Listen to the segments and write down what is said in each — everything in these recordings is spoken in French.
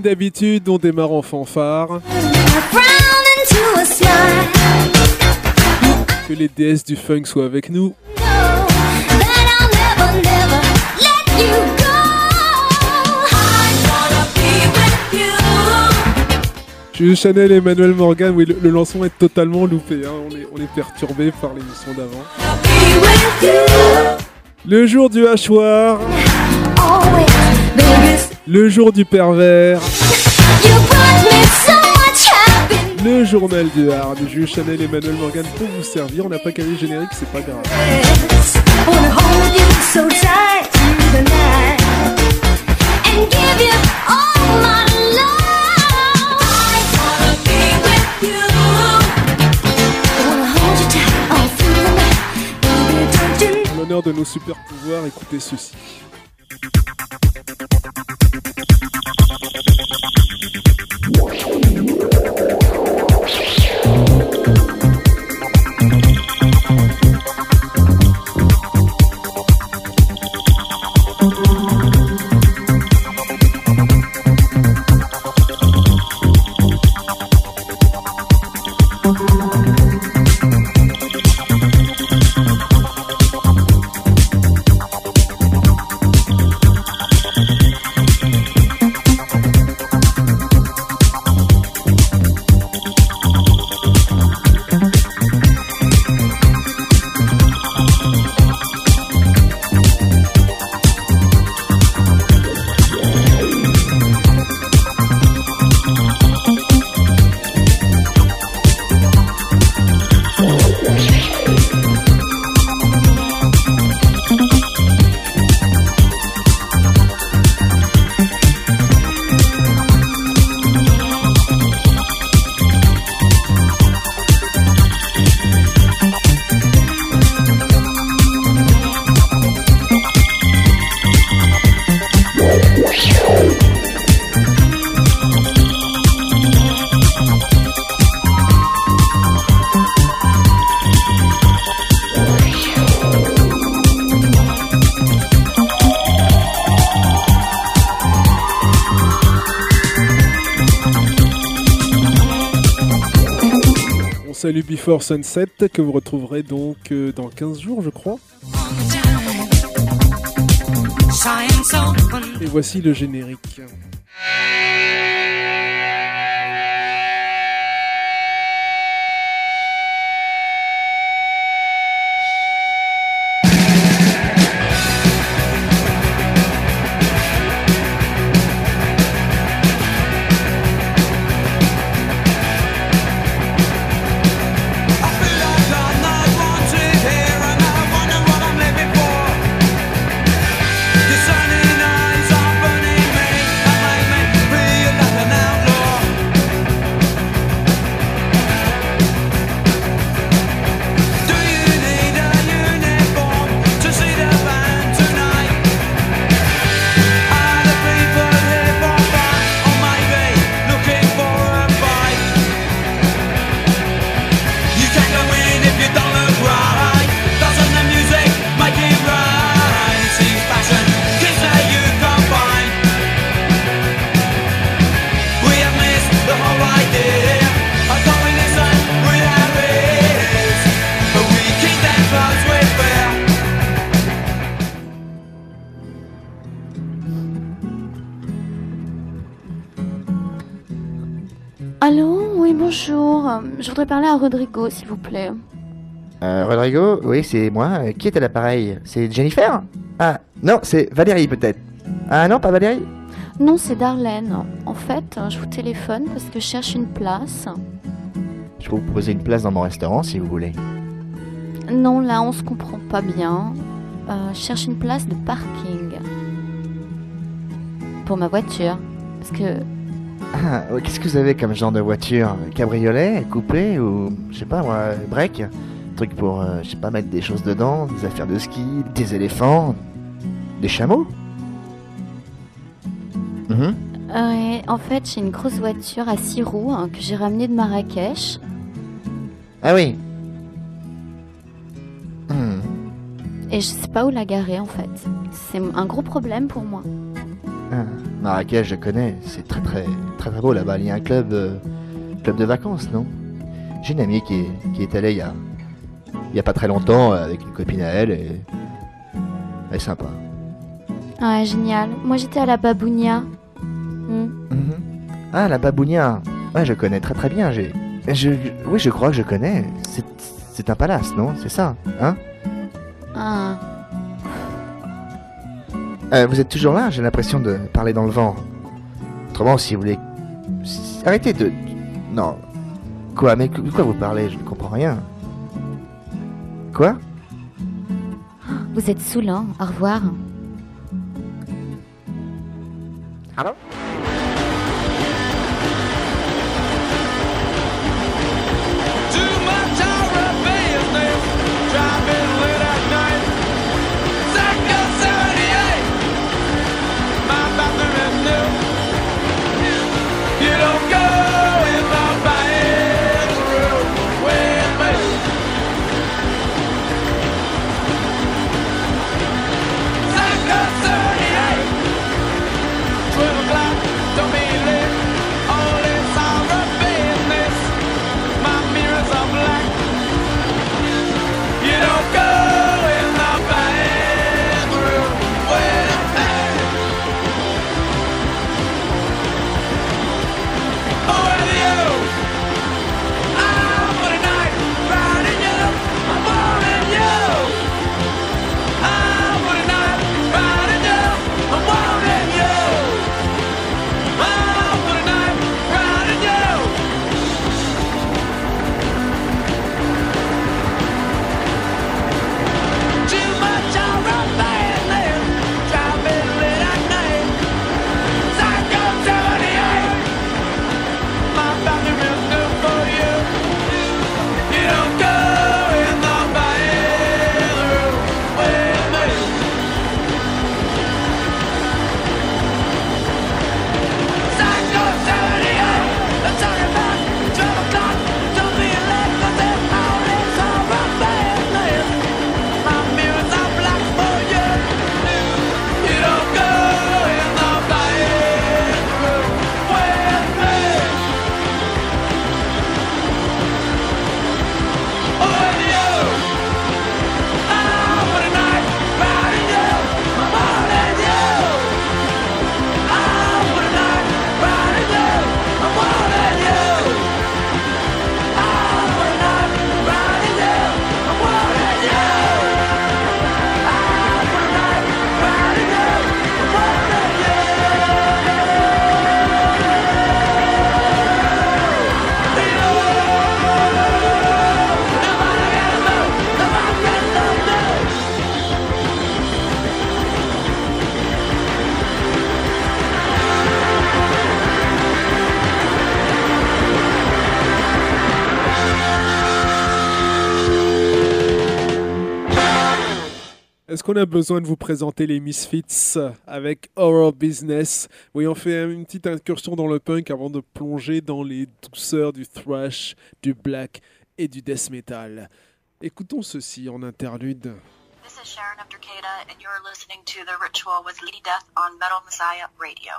Comme d'habitude, on démarre en fanfare. Que les déesses du funk soient avec nous. Je suis Chanel et Emmanuel Morgan, oui, le, lancement est totalement loupé. Hein. On, est, on est perturbé par l'émission d'avant. Le jour du hachoir. Le jour du pervers. Le journal du hard. Jules Chanel et Emmanuel Morgan pour vous servir. On n'a pas calé le générique, c'est pas grave. l'honneur de nos super pouvoirs, écoutez ceci. Salut Before Sunset que vous retrouverez donc euh, dans 15 jours je crois. Et voici le générique. Je voudrais parler à Rodrigo, s'il vous plaît. Euh, Rodrigo, oui, c'est moi. Qui est à l'appareil? C'est Jennifer? Ah, non, c'est Valérie peut-être. Ah non, pas Valérie? Non, c'est Darlene. En fait, je vous téléphone parce que je cherche une place. Je peux vous proposer une place dans mon restaurant si vous voulez. Non, là, on se comprend pas bien. Euh, je cherche une place de parking. Pour ma voiture. Parce que ah, qu'est-ce que vous avez comme genre de voiture Cabriolet, coupé ou je sais pas moi, break Truc pour, euh, je sais pas, mettre des choses dedans, des affaires de ski, des éléphants, des chameaux mhm. Ouais, en fait, j'ai une grosse voiture à six roues hein, que j'ai ramenée de Marrakech. Ah oui. Et je sais pas où la garer en fait. C'est un gros problème pour moi. Ah. Marrakech, je connais. C'est très très très très beau là-bas. Il y a un club, euh, club de vacances, non? J'ai une amie qui est, qui est allée il y a, il y a pas très longtemps euh, avec une copine à elle et elle est sympa. Ouais, génial. Moi, j'étais à la Babounia. Hmm. Mhm. Ah, la Babounia. Ouais, je connais très très bien. J'ai, je, oui, je crois que je connais. C'est, c'est un palace, non? C'est ça, hein? Ah, Euh, Vous êtes toujours là J'ai l'impression de parler dans le vent. Autrement, si vous voulez, arrêtez de. Non. Quoi Mais de quoi vous parlez? Je ne comprends rien. Quoi? Vous êtes saoul, hein Au revoir. Allô? Qu'on a besoin de vous présenter les Misfits avec Horror Business Oui, on fait une petite incursion dans le punk avant de plonger dans les douceurs du thrash, du black et du death metal. Écoutons ceci en interlude. This is Sharon Abdurkada, and you're listening to The Ritual with Lady Death on Metal Messiah Radio.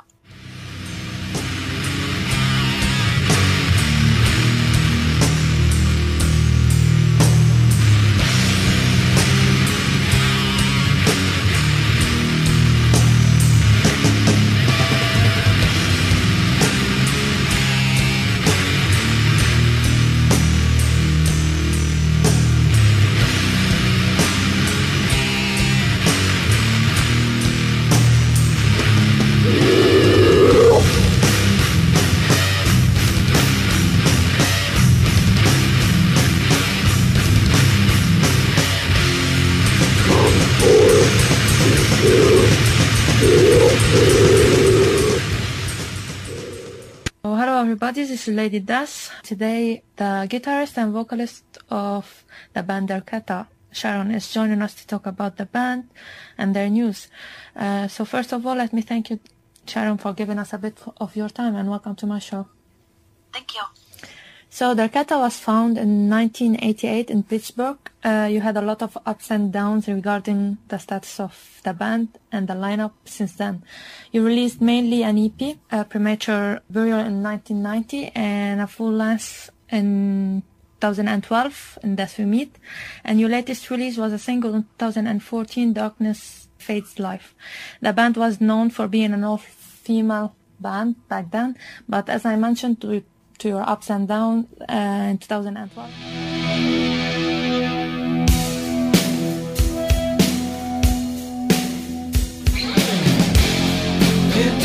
Is Lady Das. Today, the guitarist and vocalist of the band Delcata, Sharon, is joining us to talk about the band and their news. Uh, so first of all, let me thank you, Sharon, for giving us a bit of your time and welcome to my show. Thank you. So the was found in 1988 in Pittsburgh. Uh, you had a lot of ups and downs regarding the status of the band and the lineup since then. You released mainly an EP, a premature burial in 1990, and a full length in 2012 in Death We Meet. And your latest release was a single in 2014, Darkness Fades Life. The band was known for being an all-female band back then, but as I mentioned to, to your ups and downs uh, in 2012. In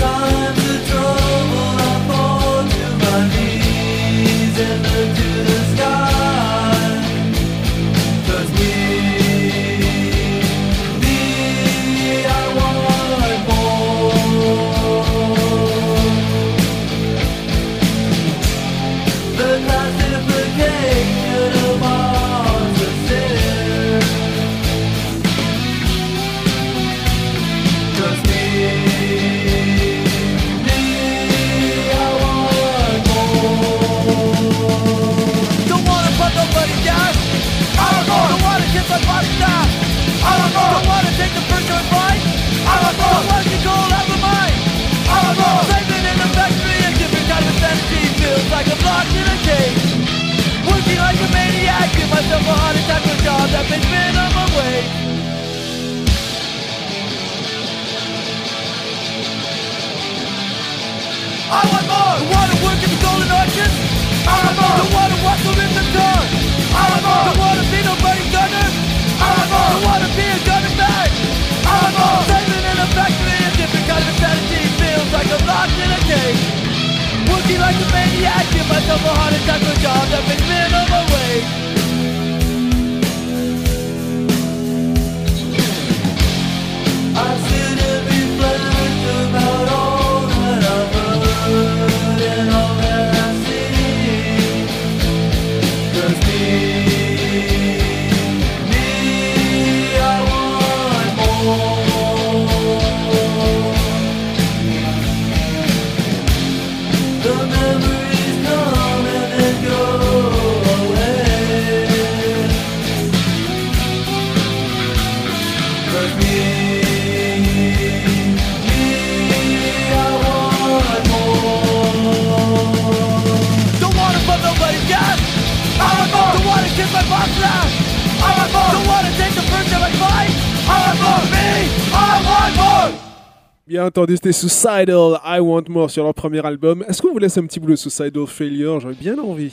c'était Suicidal, I Want More sur leur premier album. Est-ce qu'on vous laisse un petit bout de Suicidal Failure? J'aurais bien envie.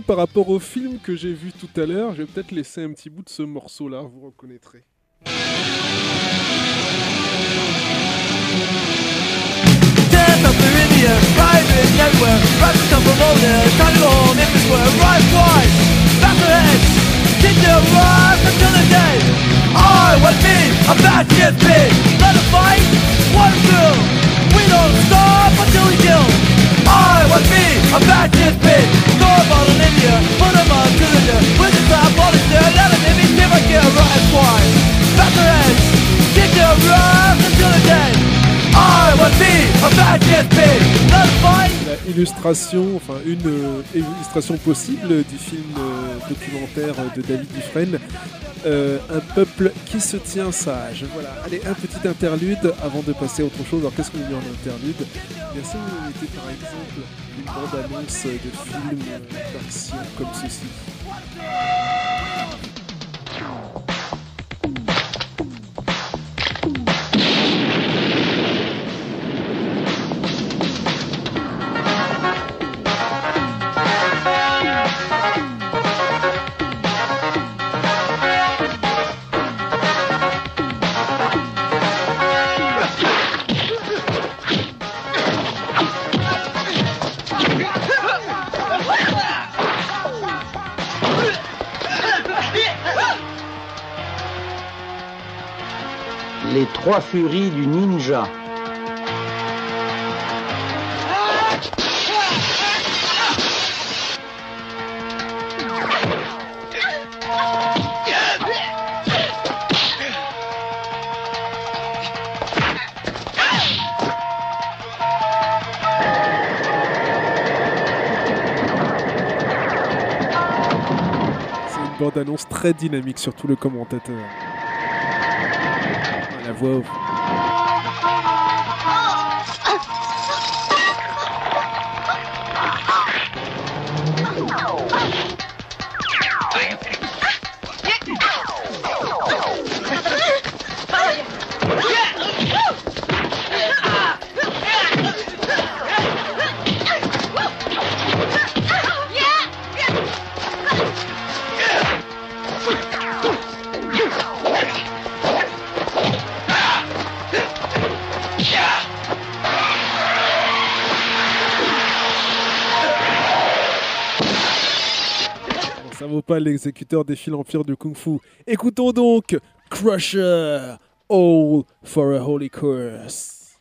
Sinon, par rapport au film que j'ai vu tout à l'heure, je vais peut-être laisser un petit bout de ce morceau-là, vous reconnaîtrez. Death the air, private network, private come from to go home in the square, right wide, back heads, kick their rise until the day. I want me, a bad kid pig, let it fight, one through, we don't stop until we kill. La illustration, enfin une euh, illustration possible du film euh, documentaire de David Dufresne, euh, un peuple qui se tient sage. Voilà, allez, un petit interlude avant de passer à autre chose. Alors qu'est-ce qu'on met en interlude? Bien sûr, vous mettez par exemple une bande-annonce de film d'action comme ceci. trois furies du ninja. C'est une bande-annonce très dynamique, surtout le commentateur. Ah, La l'exécuteur des fils empires du Kung Fu. Écoutons donc Crusher, All for a Holy Curse.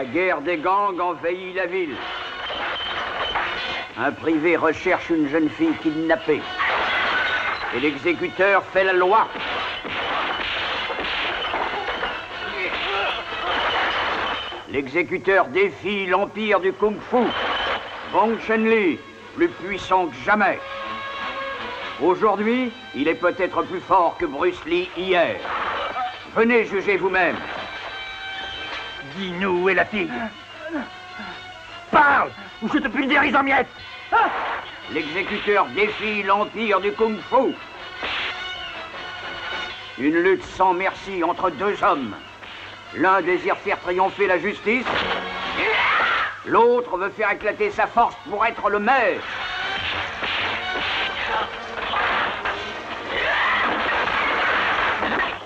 La guerre des gangs envahit la ville. Un privé recherche une jeune fille kidnappée. Et l'exécuteur fait la loi. L'exécuteur défie l'empire du kung-fu. Wang Shenli, plus puissant que jamais. Aujourd'hui, il est peut-être plus fort que Bruce Lee hier. Venez juger vous-même. Dis-nous où est la fille Parle ou je te pulvérise en miettes L'exécuteur défie l'empire du Kung Fu. Une lutte sans merci entre deux hommes. L'un désire faire triompher la justice. L'autre veut faire éclater sa force pour être le maître.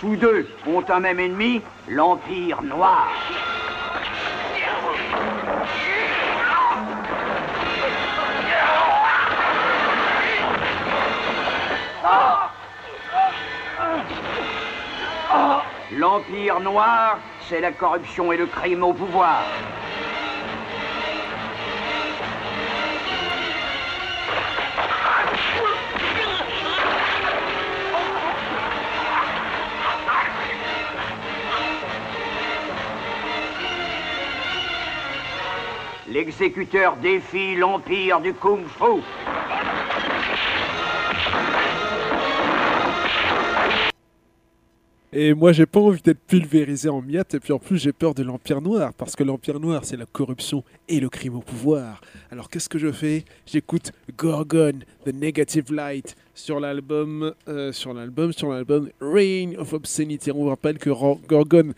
Tous deux ont un même ennemi, l'Empire Noir. L'Empire Noir, c'est la corruption et le crime au pouvoir. L'exécuteur défie l'empire du Kung Fu. Et moi, j'ai pas envie d'être pulvérisé en miettes. Et puis en plus, j'ai peur de l'Empire Noir. Parce que l'Empire Noir, c'est la corruption et le crime au pouvoir. Alors qu'est-ce que je fais? J'écoute Gorgon, The Negative Light, sur l'album, euh, sur l'album, sur l'album Reign of Obscenity. On vous rappelle que Gorgon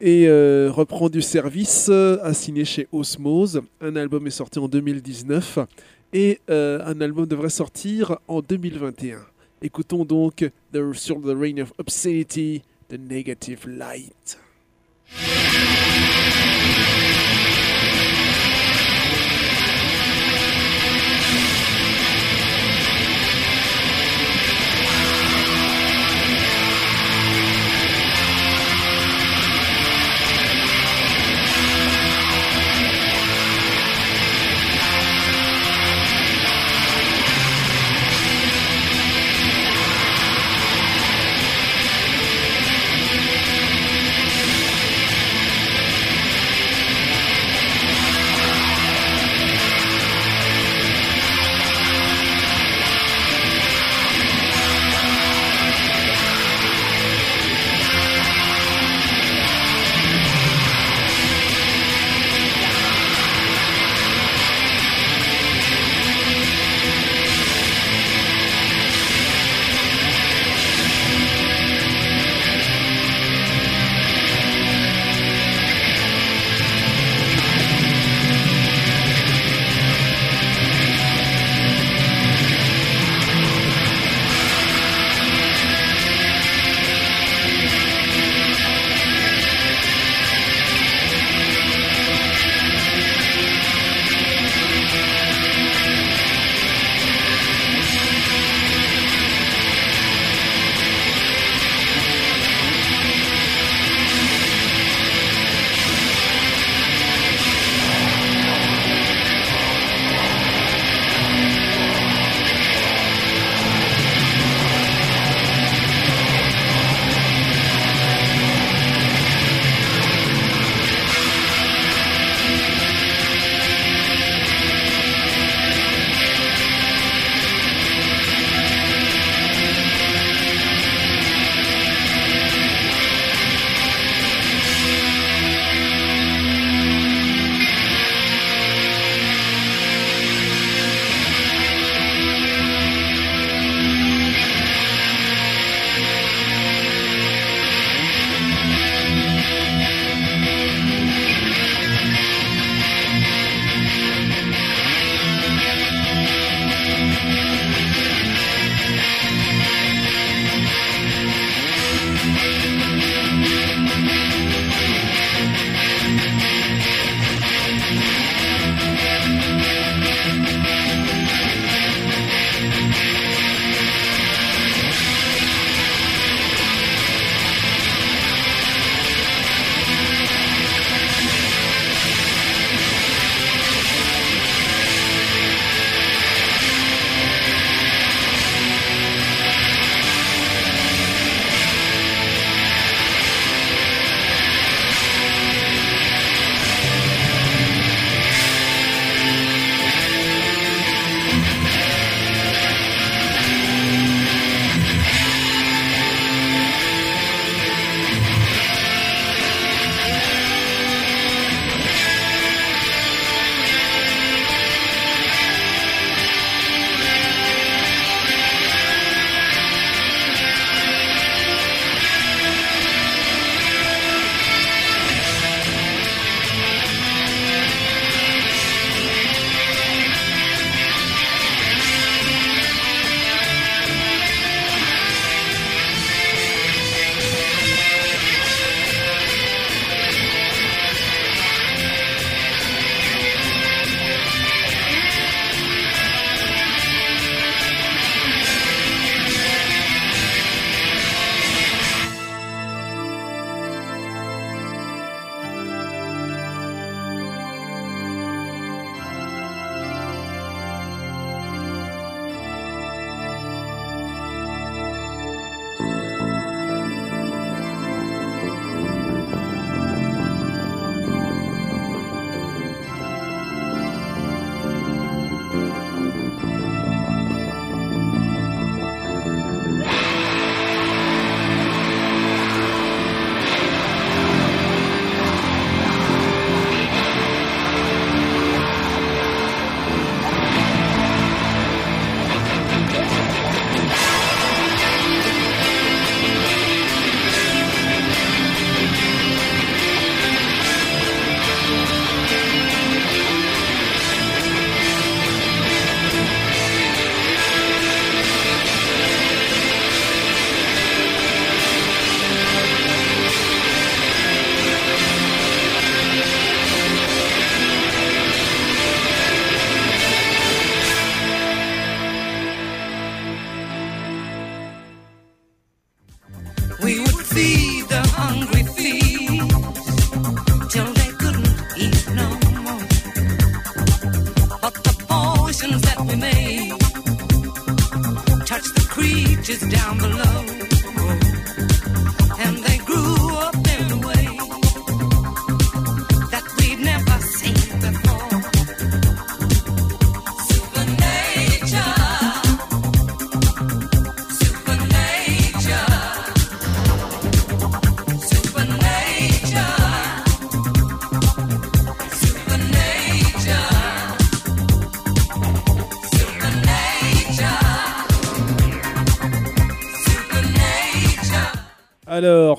et euh, reprend du service, euh, a signé chez Osmose. Un album est sorti en 2019 et euh, un album devrait sortir en 2021. Écoutons donc the, sur The Reign of Obscenity, The Negative Light.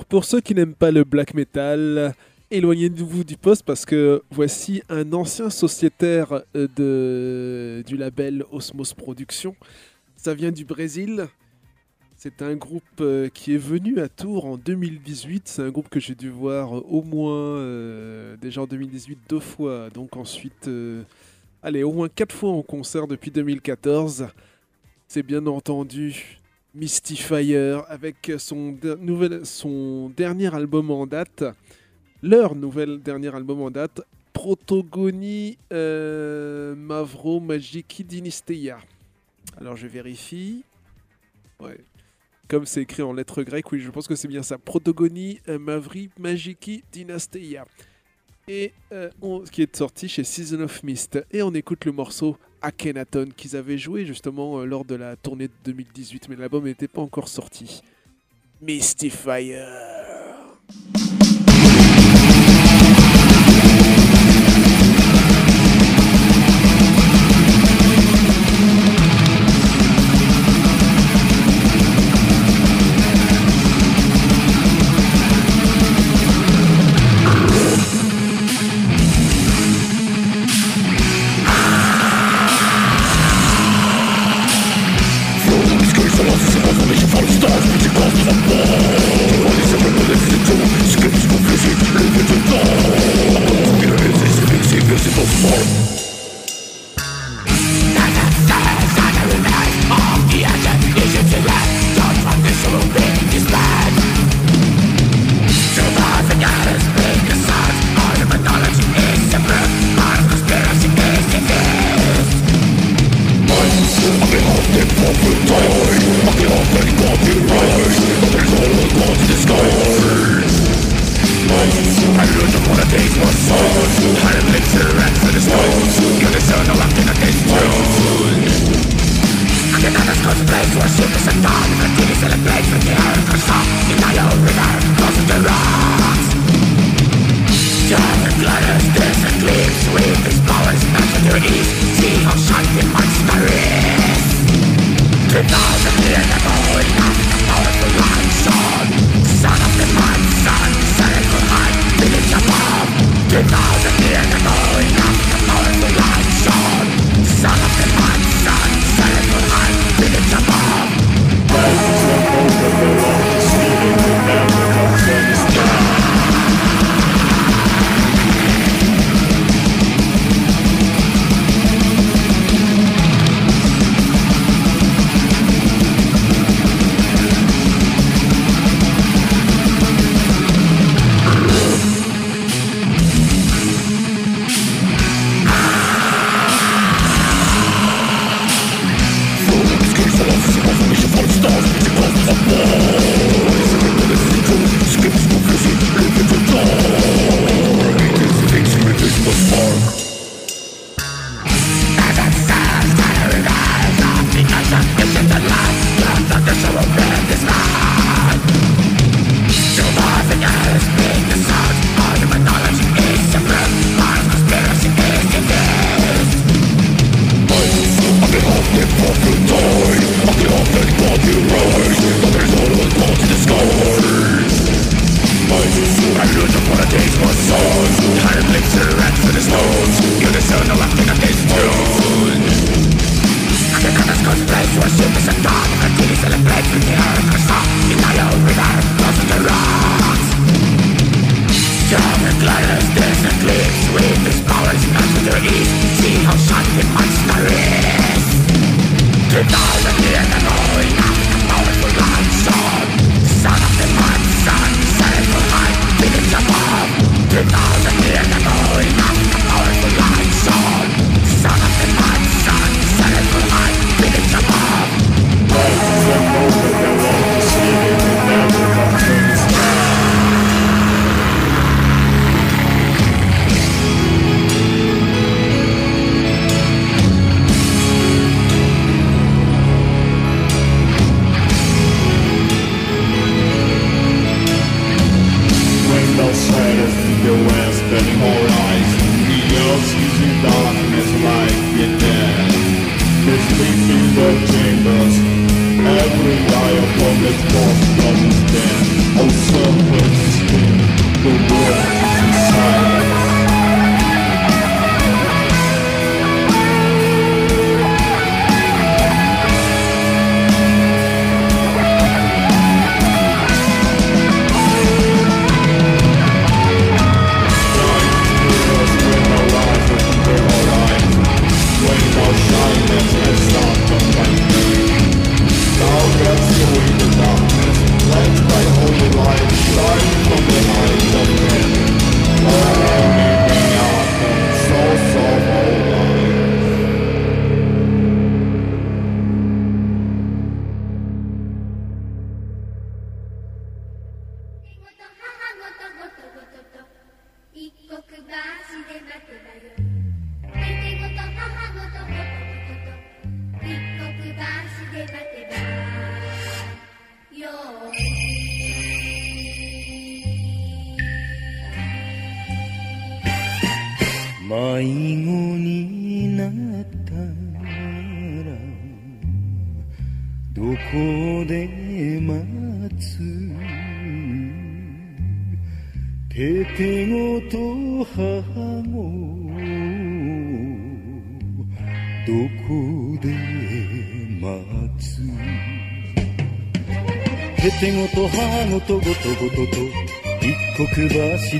Pour ceux qui n'aiment pas le black metal, éloignez-vous du poste parce que voici un ancien sociétaire euh, de, du label Osmos Productions. Ça vient du Brésil. C'est un groupe euh, qui est venu à Tours en 2018. C'est un groupe que j'ai dû voir euh, au moins déjà en 2018 deux fois. Donc ensuite, allez, au moins quatre fois en concert depuis 2014. C'est bien entendu Mystifier avec son, dernier album en date, leur nouvel dernier album en date, Protogoni euh, Mavro Magiki Dinisteia. Alors je vérifie. Ouais. Comme c'est écrit en lettres grecques, oui, je pense que c'est bien ça. Protogoni euh, Mavri Magiki Dinasteia. Et euh, qui est sorti chez Season of Mist. Et on écoute le morceau Akhenaton qu'ils avaient joué justement euh, lors de la tournée de 2018, mais l'album n'était pas encore sorti. Mystifier.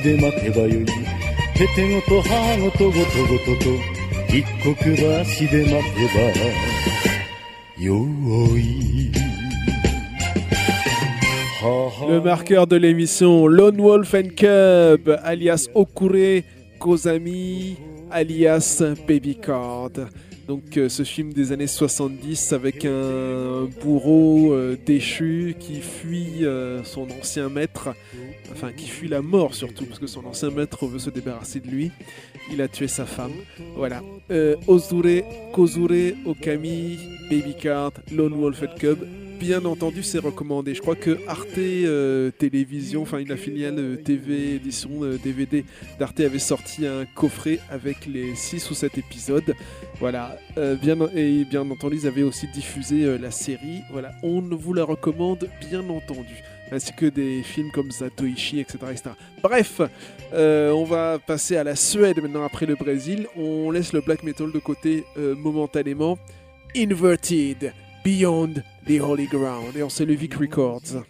で待てばよいててごと母ごとごとごとと一刻橋で待てばよい Le marqueur de l'émission Lone Wolf and Cub, alias Okure Kozami, alias Baby Cord. Donc euh, ce film des années 70 avec un bourreau euh, déchu qui fuit euh, son ancien maître, enfin qui fuit la mort surtout parce que son ancien maître veut se débarrasser de lui. Il a tué sa femme. Voilà. Ozure, Kozure, Okami, Baby Card, Lone Wolf Cub. Bien entendu, c'est recommandé. Je crois que Arte euh, Télévision, enfin la filiale euh, TV édition euh, DVD d'Arte avait sorti un coffret avec les 6 ou 7 épisodes. Voilà. Euh, bien, et bien entendu, ils avaient aussi diffusé euh, la série. Voilà. On vous la recommande, bien entendu. Ainsi que des films comme Zatoichi, etc. etc. Bref, euh, on va passer à la Suède maintenant après le Brésil. On laisse le black metal de côté euh, momentanément. Inverted, Beyond the Holy Ground. Et on sait le Vic Records.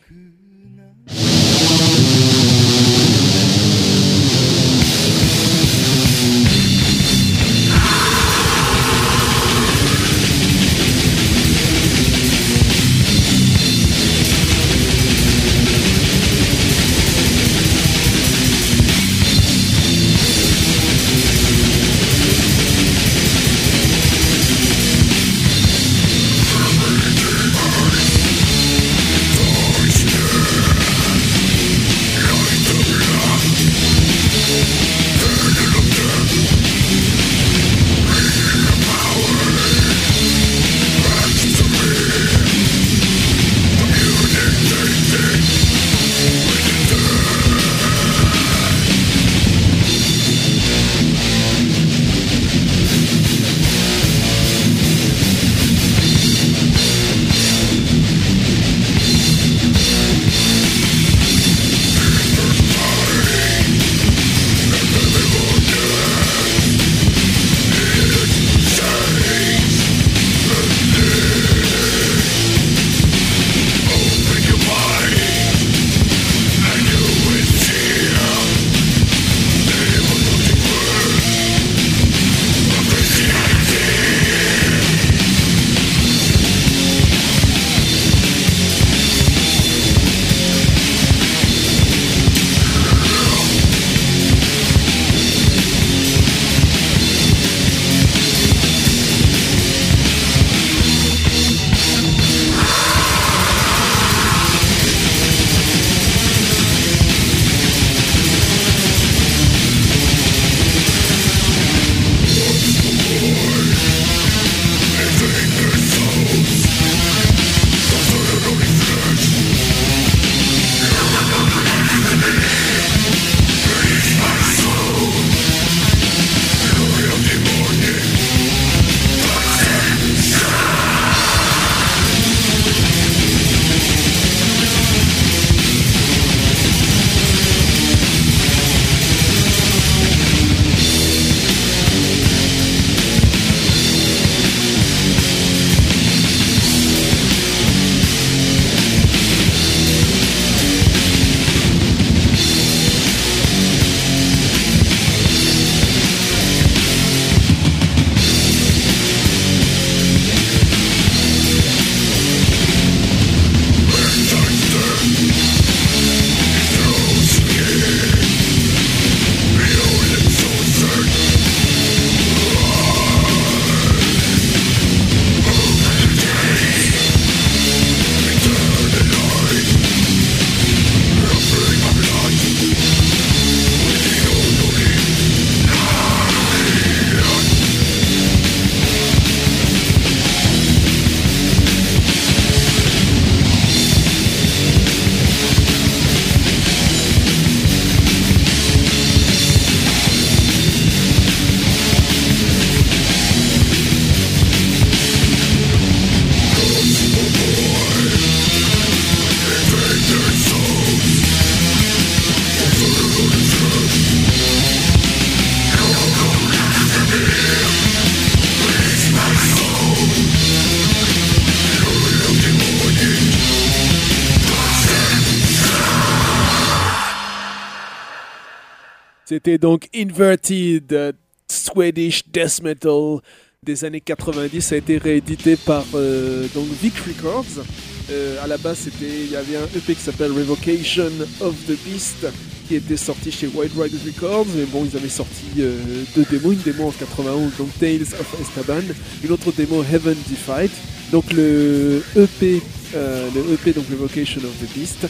Donc Inverted, euh, Swedish Death Metal des années 90. Ça a été réédité par euh, donc Vic Records. Euh, à la base, c'était il y avait un EP qui s'appelle Revocation of the Beast qui était sorti chez White Riders Records. Mais bon, ils avaient sorti deux démos, une démo en 91, donc Tales of Estaban, une autre démo Heaven Defied. Donc le EP, le EP donc Revocation of the Beast.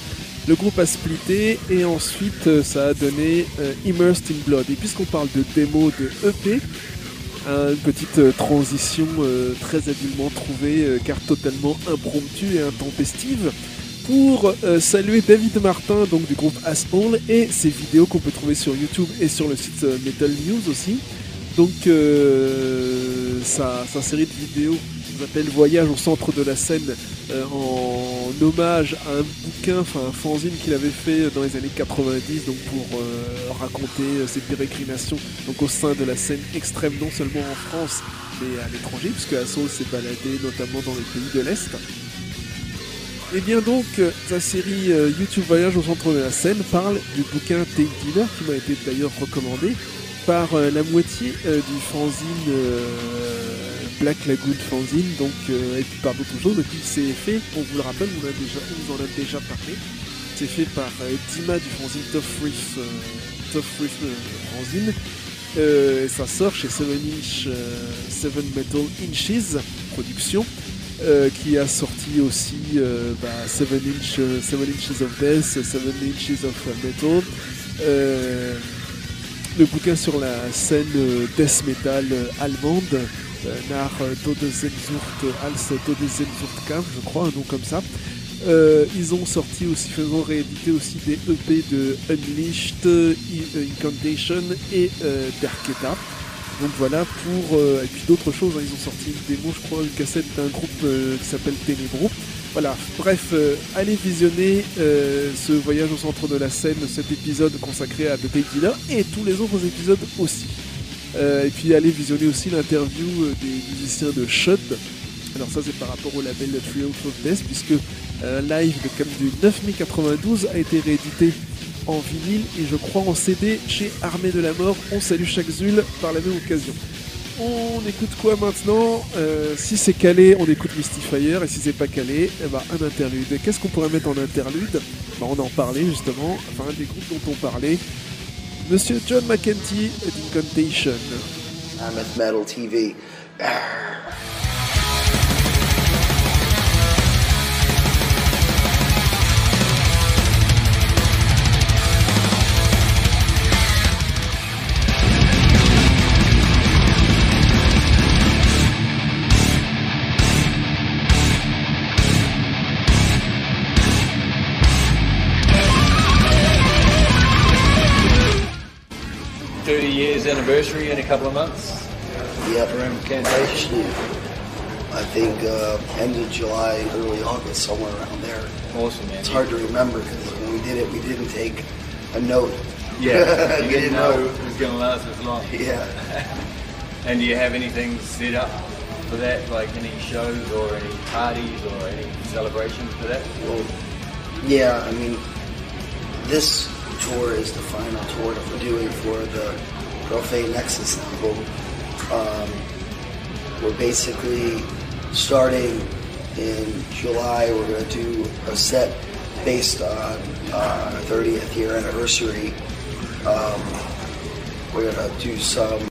Le groupe a splitté et ensuite euh, ça a donné euh, Immersed in Blood. Et puisqu'on parle de démo de EP, une petite euh, transition très habilement trouvée car totalement impromptue et intempestive pour saluer David Martin donc du groupe Asshole et ses vidéos qu'on peut trouver sur YouTube et sur le site Metal News aussi. Donc sa série de vidéos s'appelle Voyage au centre de la scène euh, en hommage à un bouquin, enfin un fanzine qu'il avait fait dans les années 90 donc pour euh, raconter euh, ses pérégrinations donc au sein de la scène extrême non seulement en France mais à l'étranger puisque Assault s'est baladé notamment dans les pays de l'Est. Et bien donc, sa série YouTube Voyage au centre de la scène parle du bouquin Tail Dealer qui m'a été d'ailleurs recommandé par euh, la moitié euh, du fanzine euh, Black Lagoon fanzine, donc et puis par d'autres choses. Et puis c'est fait, on vous le rappelle, on, a déjà, on vous en a déjà parlé. C'est fait par Dima du fanzine Tough Riff, Tough Riff fanzine. Ça sort chez 7 Inch, euh, 7 Metal Inches Production. qui a sorti aussi bah, 7, inch, 7 Inches of Death, 7 Inches of Metal, le bouquin sur la scène euh, death metal euh, allemande, euh, nach Todessehnsucht als Todessehnsucht je crois, un nom comme ça. Ils ont sorti aussi, faisant rééditer aussi des EP de Unleashed, Incantation et euh, Darketa. Donc voilà pour et puis d'autres choses. hein, ils ont sorti une démo, je crois, une cassette d'un groupe qui s'appelle Ténébro. Voilà. Bref, euh, allez visionner euh, ce voyage au centre de la scène, cet épisode consacré à The Dealer et tous les autres épisodes aussi. Euh, et puis allez visionner aussi l'interview des musiciens de Shud. Alors ça c'est par rapport au label Triumph of Death puisque un live de comme du 9 mai 92 a été réédité en vinyle et je crois en CD chez Armée de la Mort. On salue chaque Zul par la même occasion. On écoute quoi maintenant Euh, Si c'est calé, on écoute Mystifier et si c'est pas calé, eh ben, un interlude. Qu'est-ce qu'on pourrait mettre en interlude Ben, On en parlait justement, enfin un des groupes dont on parlait. Monsieur John McEntee d'Incantation. Mammoth Metal TV. Years anniversary in a couple of months. Yep. Incantation. I think uh, end of July, early August, somewhere around there. Awesome, man. It's hard to remember because when we did it, we didn't take a note. Yeah, we you didn't know it was going to last as long. Yeah. And do you have anything set up for that, like any shows or any parties or any celebrations for that? Well, yeah, I mean, this tour is the final tour that we're doing for the Profane Nexus album. Um, we're basically starting in July. We're going to do a set based on uh, our 30th year anniversary. Um, we're going to do some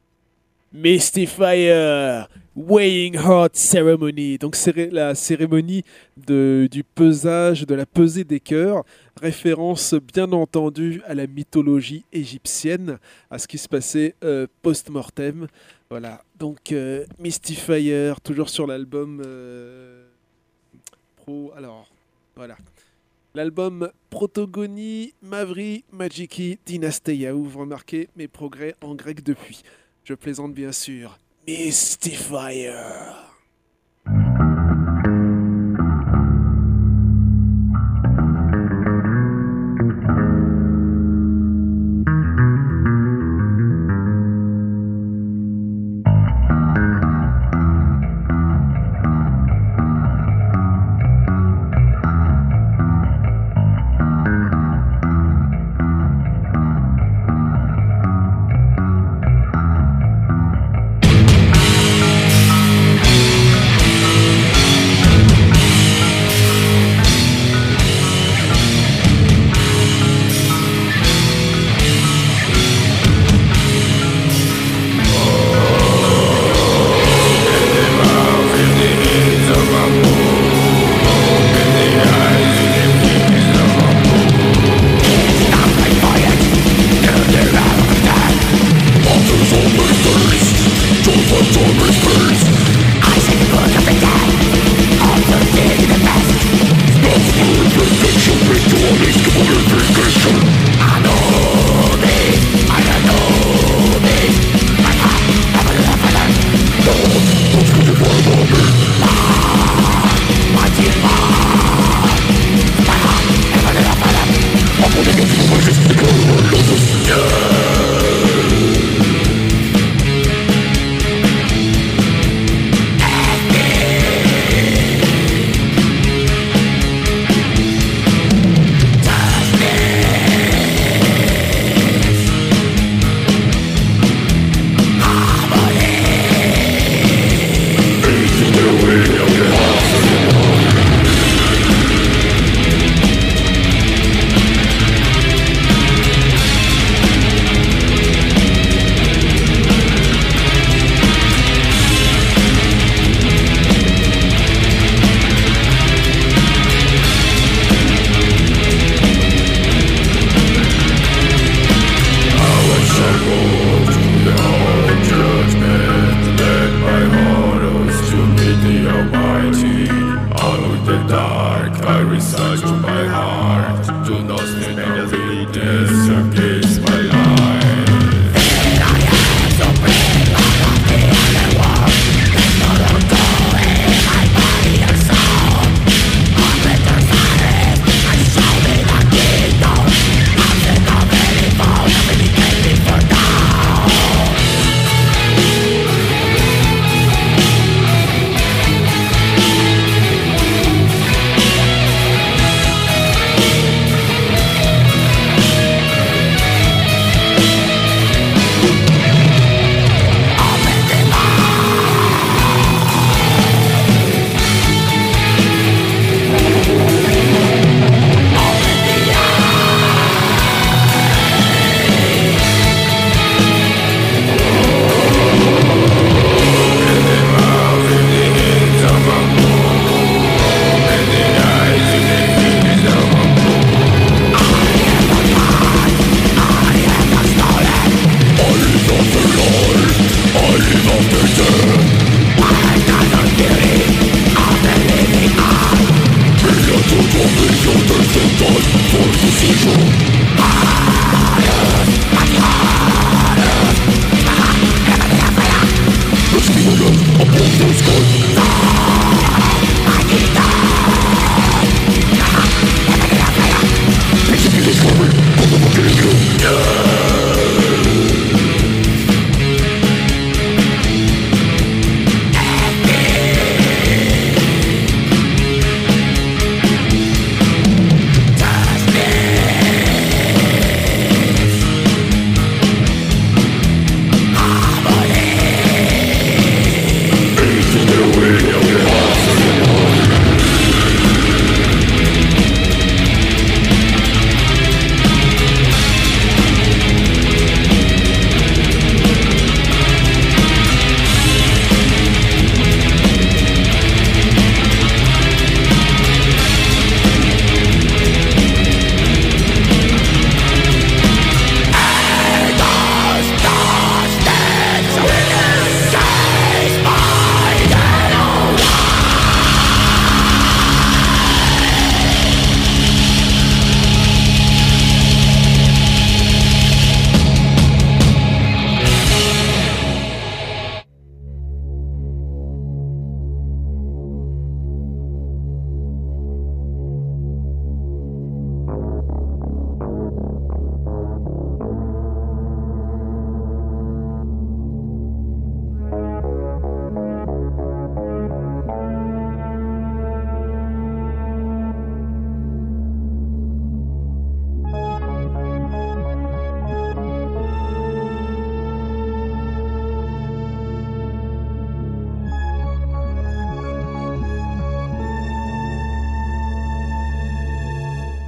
Mystifier, Weighing Heart Ceremony, donc céré- la cérémonie de, du pesage, de la pesée des cœurs, référence bien entendu à la mythologie égyptienne, à ce qui se passait euh, post-mortem. Voilà, donc euh, Mystifier, toujours sur l'album euh, Pro. Alors, voilà. L'album Protogonie, Mavri, Magiki, Dynasteia, où vous remarquez mes progrès en grec depuis. Je plaisante bien sûr. Mystifier.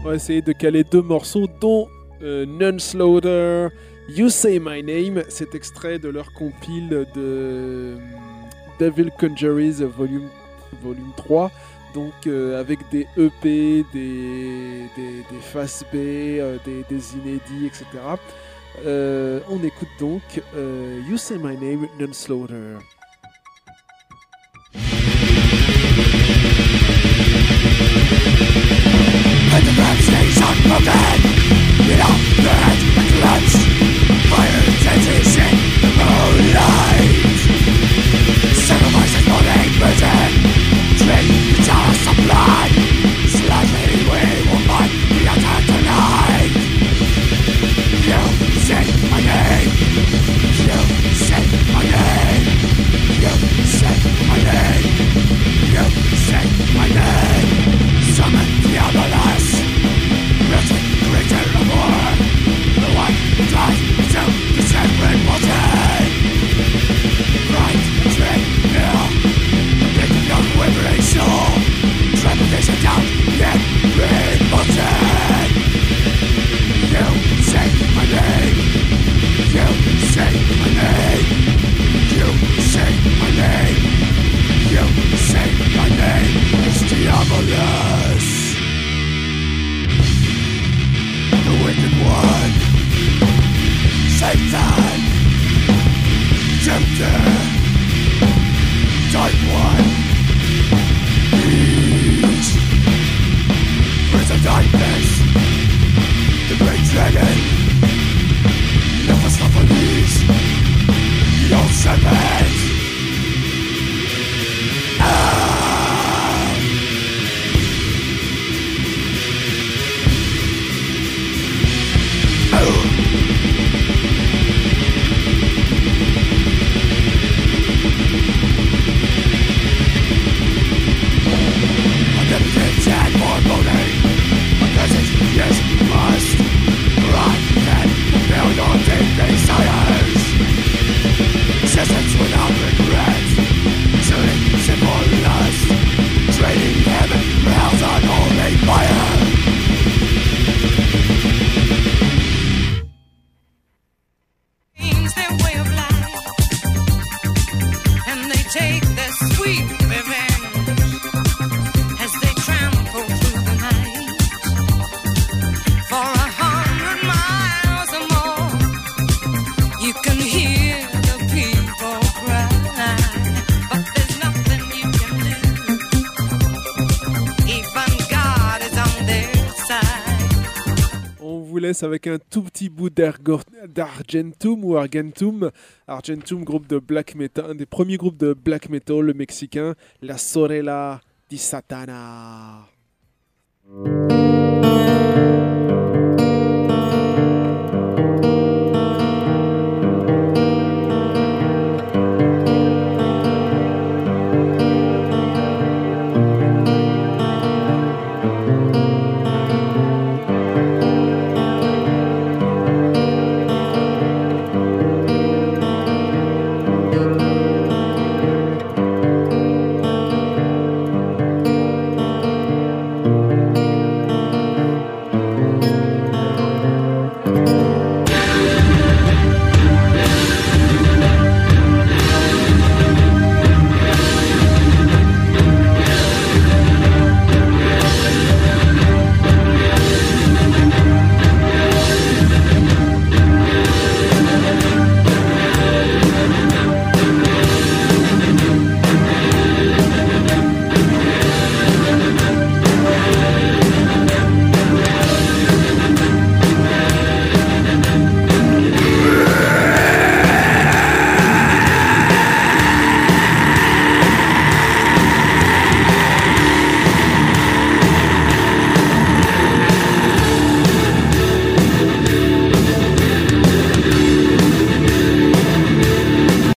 Va essayer de caler deux morceaux, dont euh, Nunslaughter, You Say My Name, cet extrait de leur compile de euh, Devil Conjuries volume, volume 3. Donc euh, avec des EP, des, des, des B, euh, des, des inédits, etc. On écoute donc You Say My Name, Nunslaughter. You know, the head intenses in the Sacrifices for the burden Drink the we will the attack tonight You my name You my name You my name You my name Summon the otherless laisse avec un tout petit bout d'Argentum ou Argentum. Argentum, groupe de black metal, un des premiers groupes de black metal le mexicain, La Sorella di Satana.